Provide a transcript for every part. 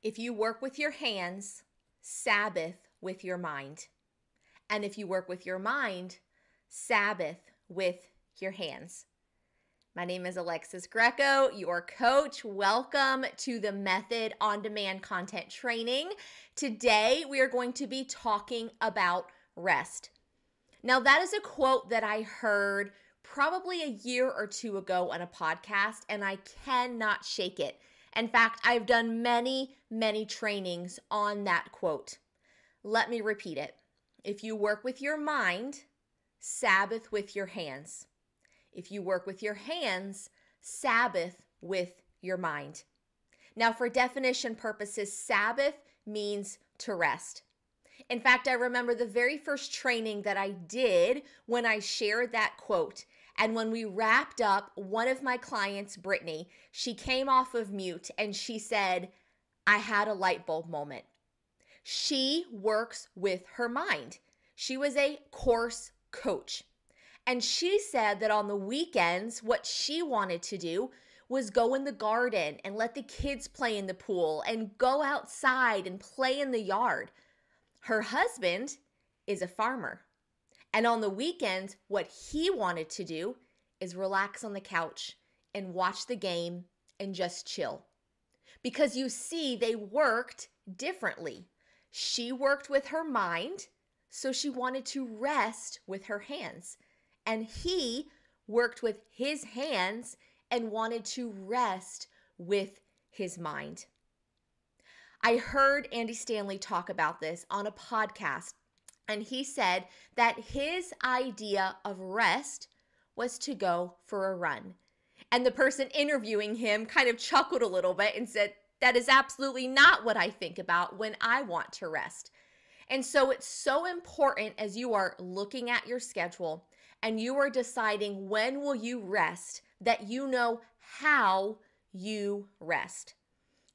If you work with your hands, Sabbath with your mind. And if you work with your mind, Sabbath with your hands. My name is Alexis Greco, your coach. Welcome to the Method on Demand content training. Today, we are going to be talking about rest. Now, that is a quote that I heard probably a year or two ago on a podcast, and I cannot shake it. In fact, I've done many, many trainings on that quote. Let me repeat it. If you work with your mind, Sabbath with your hands. If you work with your hands, Sabbath with your mind. Now, for definition purposes, Sabbath means to rest. In fact, I remember the very first training that I did when I shared that quote. And when we wrapped up, one of my clients, Brittany, she came off of mute and she said, I had a light bulb moment. She works with her mind. She was a course coach. And she said that on the weekends, what she wanted to do was go in the garden and let the kids play in the pool and go outside and play in the yard. Her husband is a farmer. And on the weekends, what he wanted to do is relax on the couch and watch the game and just chill. Because you see, they worked differently. She worked with her mind, so she wanted to rest with her hands and he worked with his hands and wanted to rest with his mind. I heard Andy Stanley talk about this on a podcast, and he said that his idea of rest was to go for a run. And the person interviewing him kind of chuckled a little bit and said, That is absolutely not what I think about when I want to rest. And so it's so important as you are looking at your schedule and you are deciding when will you rest that you know how you rest.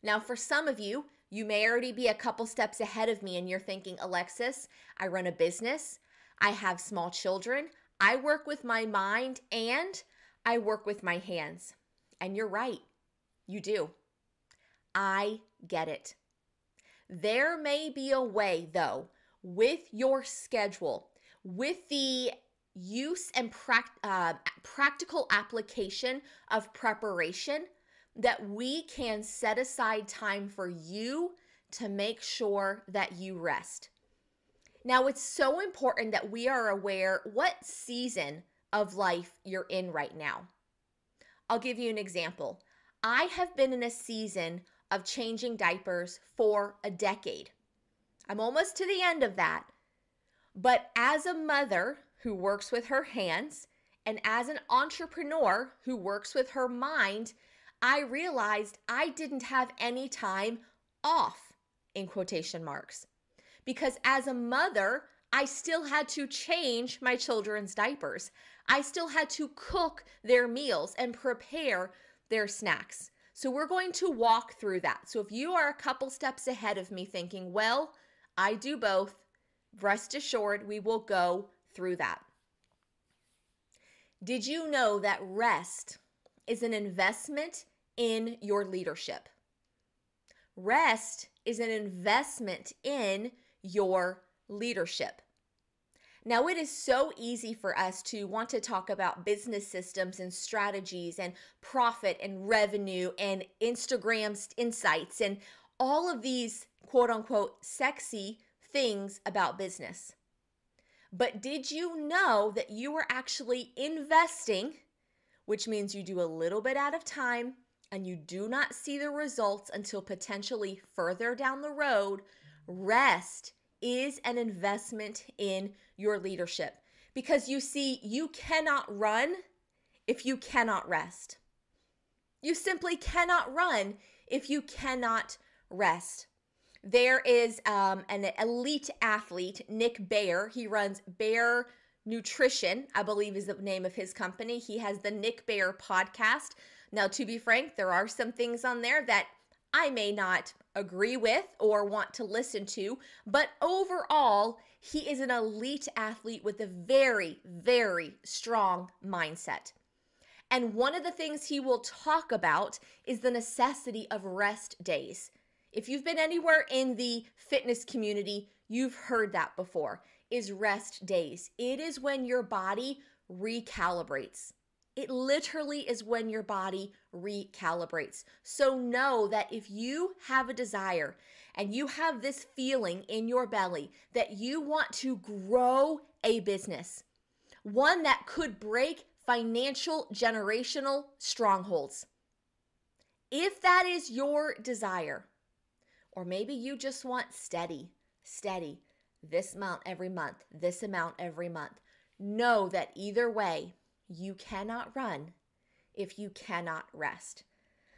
Now, for some of you, you may already be a couple steps ahead of me and you're thinking, Alexis, I run a business, I have small children, I work with my mind, and I work with my hands. And you're right, you do. I get it. There may be a way, though, with your schedule, with the use and uh, practical application of preparation that we can set aside time for you to make sure that you rest. Now, it's so important that we are aware what season of life you're in right now. I'll give you an example. I have been in a season of changing diapers for a decade. I'm almost to the end of that. But as a mother who works with her hands, and as an entrepreneur who works with her mind, I realized I didn't have any time off in quotation marks. Because as a mother, I still had to change my children's diapers. I still had to cook their meals and prepare their snacks. So we're going to walk through that. So if you are a couple steps ahead of me thinking, well, I do both, rest assured we will go through that. Did you know that rest is an investment in your leadership? Rest is an investment in your leadership. Now, it is so easy for us to want to talk about business systems and strategies and profit and revenue and Instagram insights and all of these quote unquote sexy things about business. But did you know that you are actually investing, which means you do a little bit out of time and you do not see the results until potentially further down the road? Rest is an investment in your leadership because you see, you cannot run if you cannot rest. You simply cannot run if you cannot rest. There is um, an elite athlete, Nick Bare. He runs Bare Nutrition, I believe is the name of his company. He has the Nick Bare podcast. Now, to be frank, there are some things on there that I may not agree with or want to listen to, but overall, he is an elite athlete with a very, very strong mindset. And one of the things he will talk about is the necessity of rest days If you've been anywhere in the fitness community, you've heard that before. Is rest days. It is when your body recalibrates. It literally is when your body recalibrates. So know that if you have a desire and you have this feeling in your belly that you want to grow a business, one that could break financial generational strongholds. If that is your desire, or maybe you just want steady, steady, this amount every month, this amount every month, know that either way, you cannot run if you cannot rest.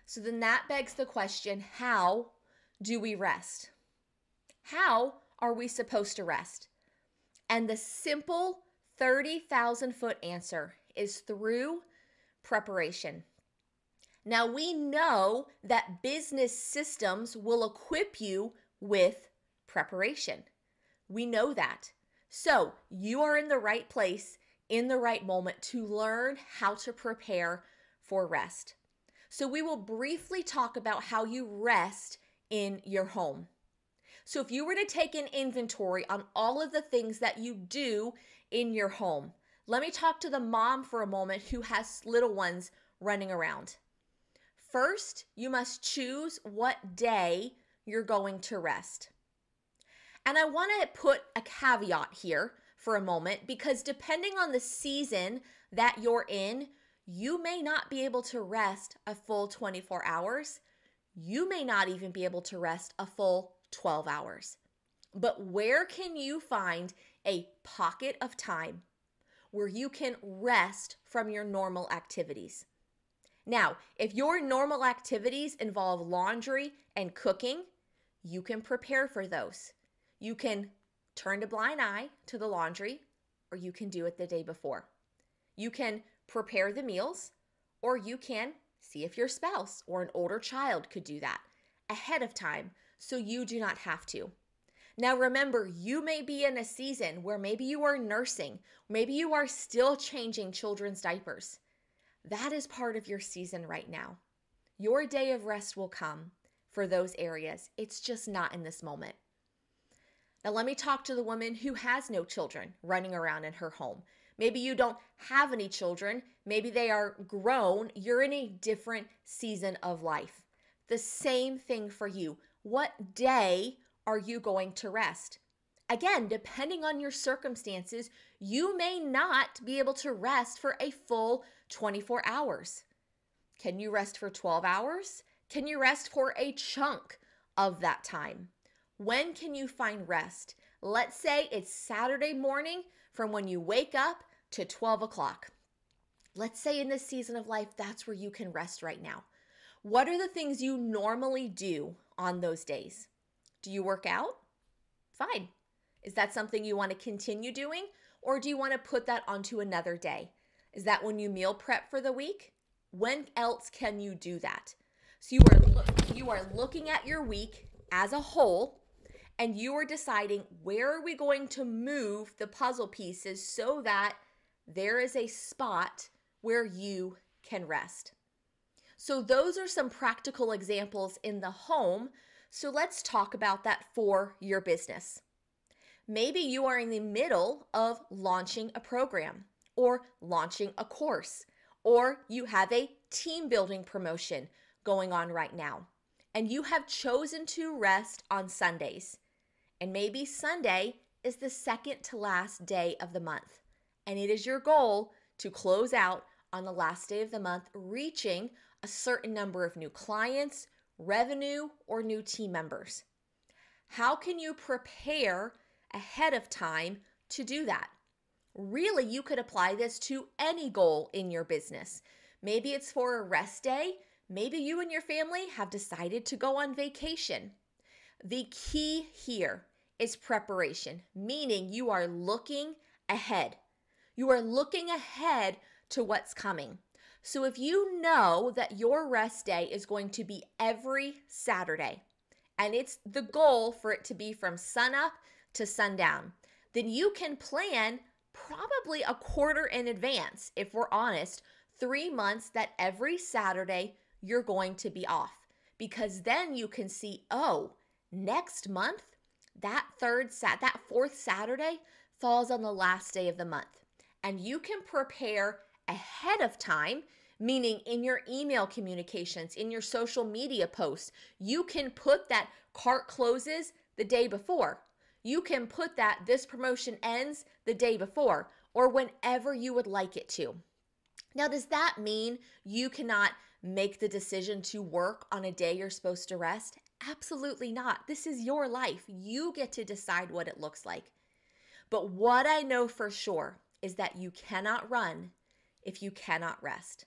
So then that begs the question how do we rest? How are we supposed to rest? And the simple 30,000 foot answer is through preparation. Now, we know that business systems will equip you with preparation. We know that. So, you are in the right place in the right moment to learn how to prepare for rest. So, we will briefly talk about how you rest in your home. So, if you were to take an inventory on all of the things that you do in your home, let me talk to the mom for a moment who has little ones running around. First, you must choose what day you're going to rest. And I want to put a caveat here for a moment because depending on the season that you're in, you may not be able to rest a full 24 hours. You may not even be able to rest a full 12 hours. But where can you find a pocket of time where you can rest from your normal activities? Now, if your normal activities involve laundry and cooking, you can prepare for those. You can turn a blind eye to the laundry, or you can do it the day before. You can prepare the meals, or you can see if your spouse or an older child could do that ahead of time so you do not have to. Now, remember, you may be in a season where maybe you are nursing, maybe you are still changing children's diapers. That is part of your season right now. Your day of rest will come for those areas. It's just not in this moment. Now, let me talk to the woman who has no children running around in her home. Maybe you don't have any children. Maybe they are grown. You're in a different season of life. The same thing for you. What day are you going to rest? Again, depending on your circumstances, you may not be able to rest for a full 24 hours. Can you rest for 12 hours? Can you rest for a chunk of that time? When can you find rest? Let's say it's Saturday morning from when you wake up to 12 o'clock. Let's say in this season of life, that's where you can rest right now. What are the things you normally do on those days? Do you work out? Fine. Is that something you want to continue doing? Or do you want to put that onto another day? Is that when you meal prep for the week? When else can you do that? So you are you are looking at your week as a whole and you are deciding where are we going to move the puzzle pieces so that there is a spot where you can rest. So those are some practical examples in the home. So let's talk about that for your business. Maybe you are in the middle of launching a program or launching a course, or you have a team building promotion going on right now, and you have chosen to rest on Sundays. And maybe Sunday is the second to last day of the month. And it is your goal to close out on the last day of the month, reaching a certain number of new clients, revenue, or new team members. How can you prepare ahead of time to do that? Really, you could apply this to any goal in your business. Maybe it's for a rest day. Maybe you and your family have decided to go on vacation. The key here is preparation, meaning you are looking ahead. You are looking ahead to what's coming. So if you know that your rest day is going to be every Saturday, and it's the goal for it to be from sunup to sundown, then you can plan probably a quarter in advance, if we're honest, three months that every Saturday you're going to be off because then you can see, oh, next month, that third sat that fourth Saturday falls on the last day of the month. And you can prepare ahead of time, meaning in your email communications, in your social media posts, you can put that cart closes the day before. You can put that this promotion ends the day before or whenever you would like it to. Now, does that mean you cannot make the decision to work on a day you're supposed to rest? Absolutely not. This is your life. You get to decide what it looks like. But what I know for sure is that you cannot run if you cannot rest.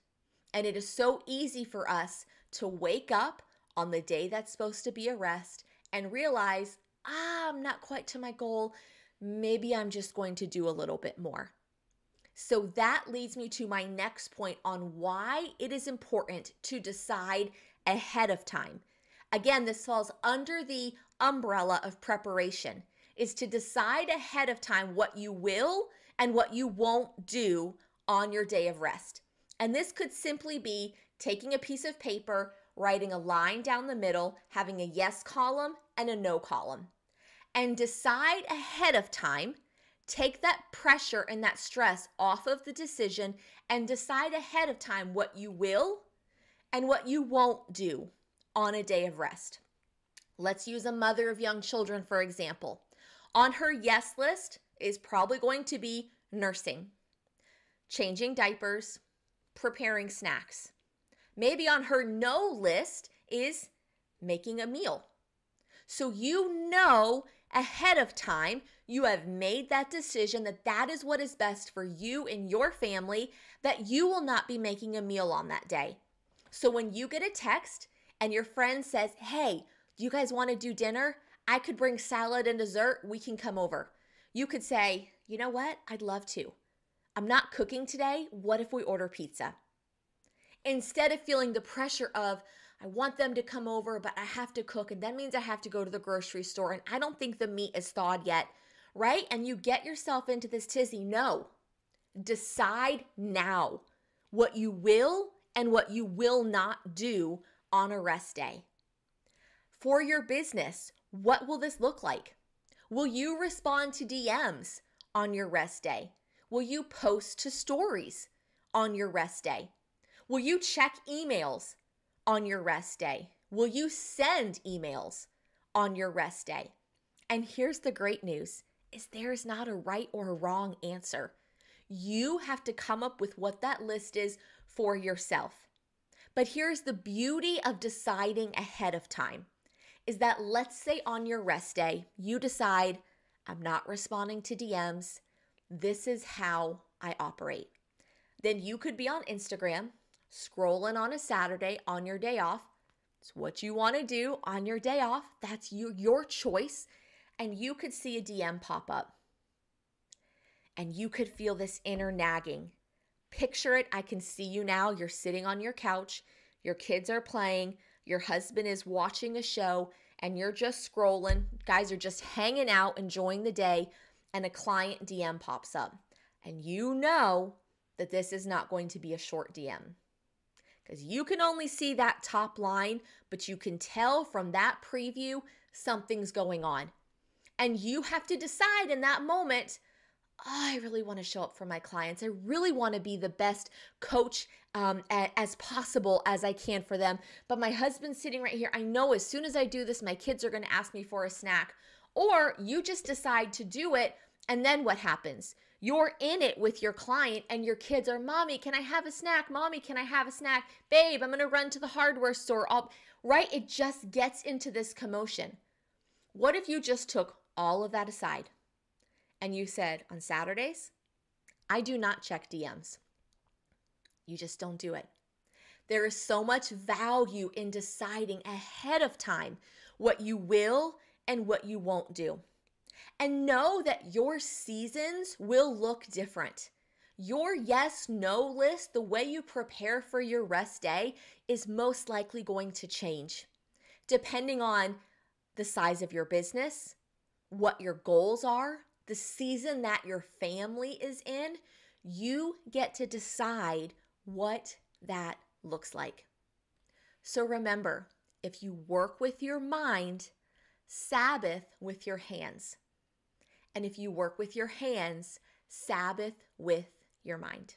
And it is so easy for us to wake up on the day that's supposed to be a rest and realize, ah, I'm not quite to my goal. Maybe I'm just going to do a little bit more. So that leads me to my next point on why it is important to decide ahead of time. Again, this falls under the umbrella of preparation is to decide ahead of time what you will and what you won't do on your day of rest. And this could simply be taking a piece of paper, writing a line down the middle, having a yes column and a no column. And decide ahead of time Take that pressure and that stress off of the decision and decide ahead of time what you will and what you won't do on a day of rest. Let's use a mother of young children, for example. On her yes list is probably going to be nursing, changing diapers, preparing snacks. Maybe on her no list is making a meal. So you know ahead of time, you have made that decision that that is what is best for you and your family, that you will not be making a meal on that day. So when you get a text and your friend says, Hey, do you guys want to do dinner? I could bring salad and dessert. We can come over. You could say, You know what? I'd love to. I'm not cooking today. What if we order pizza? Instead of feeling the pressure of, I want them to come over, but I have to cook, and that means I have to go to the grocery store, and I don't think the meat is thawed yet, right? And you get yourself into this tizzy. No, decide now what you will and what you will not do on a rest day. For your business, what will this look like? Will you respond to DMs on your rest day? Will you post to stories on your rest day? Will you check emails on your rest day? Will you send emails on your rest day? And here's the great news is there is not a right or a wrong answer. You have to come up with what that list is for yourself. But here's the beauty of deciding ahead of time is that let's say on your rest day, you decide, I'm not responding to DMs. This is how I operate. Then you could be on Instagram scrolling on a Saturday on your day off. It's what you want to do on your day off. That's you, your choice. And you could see a DM pop up. And you could feel this inner nagging. Picture it. I can see you now. You're sitting on your couch. Your kids are playing. Your husband is watching a show. And you're just scrolling. Guys are just hanging out, enjoying the day. And a client DM pops up. And you know that this is not going to be a short DM because you can only see that top line, but you can tell from that preview something's going on. And you have to decide in that moment I really want to show up for my clients. I really want to be the best coach um, as possible as I can for them. But my husband's sitting right here. I know as soon as I do this, my kids are going to ask me for a snack. Or you just decide to do it, and then what happens? You're in it with your client, and your kids are, Mommy, can I have a snack? Mommy, can I have a snack? Babe, I'm going to run to the hardware store. I'll, right? It just gets into this commotion. What if you just took all of that aside and you said, On Saturdays, I do not check DMs. You just don't do it. There is so much value in deciding ahead of time what you will and what you won't do and know that your seasons will look different. Your yes no list, the way you prepare for your rest day, is most likely going to change depending on the size of your business, what your goals are, the season that your family is in. You get to decide what that looks like. So remember, If you work with your mind, Sabbath with your hands. And if you work with your hands, Sabbath with your mind.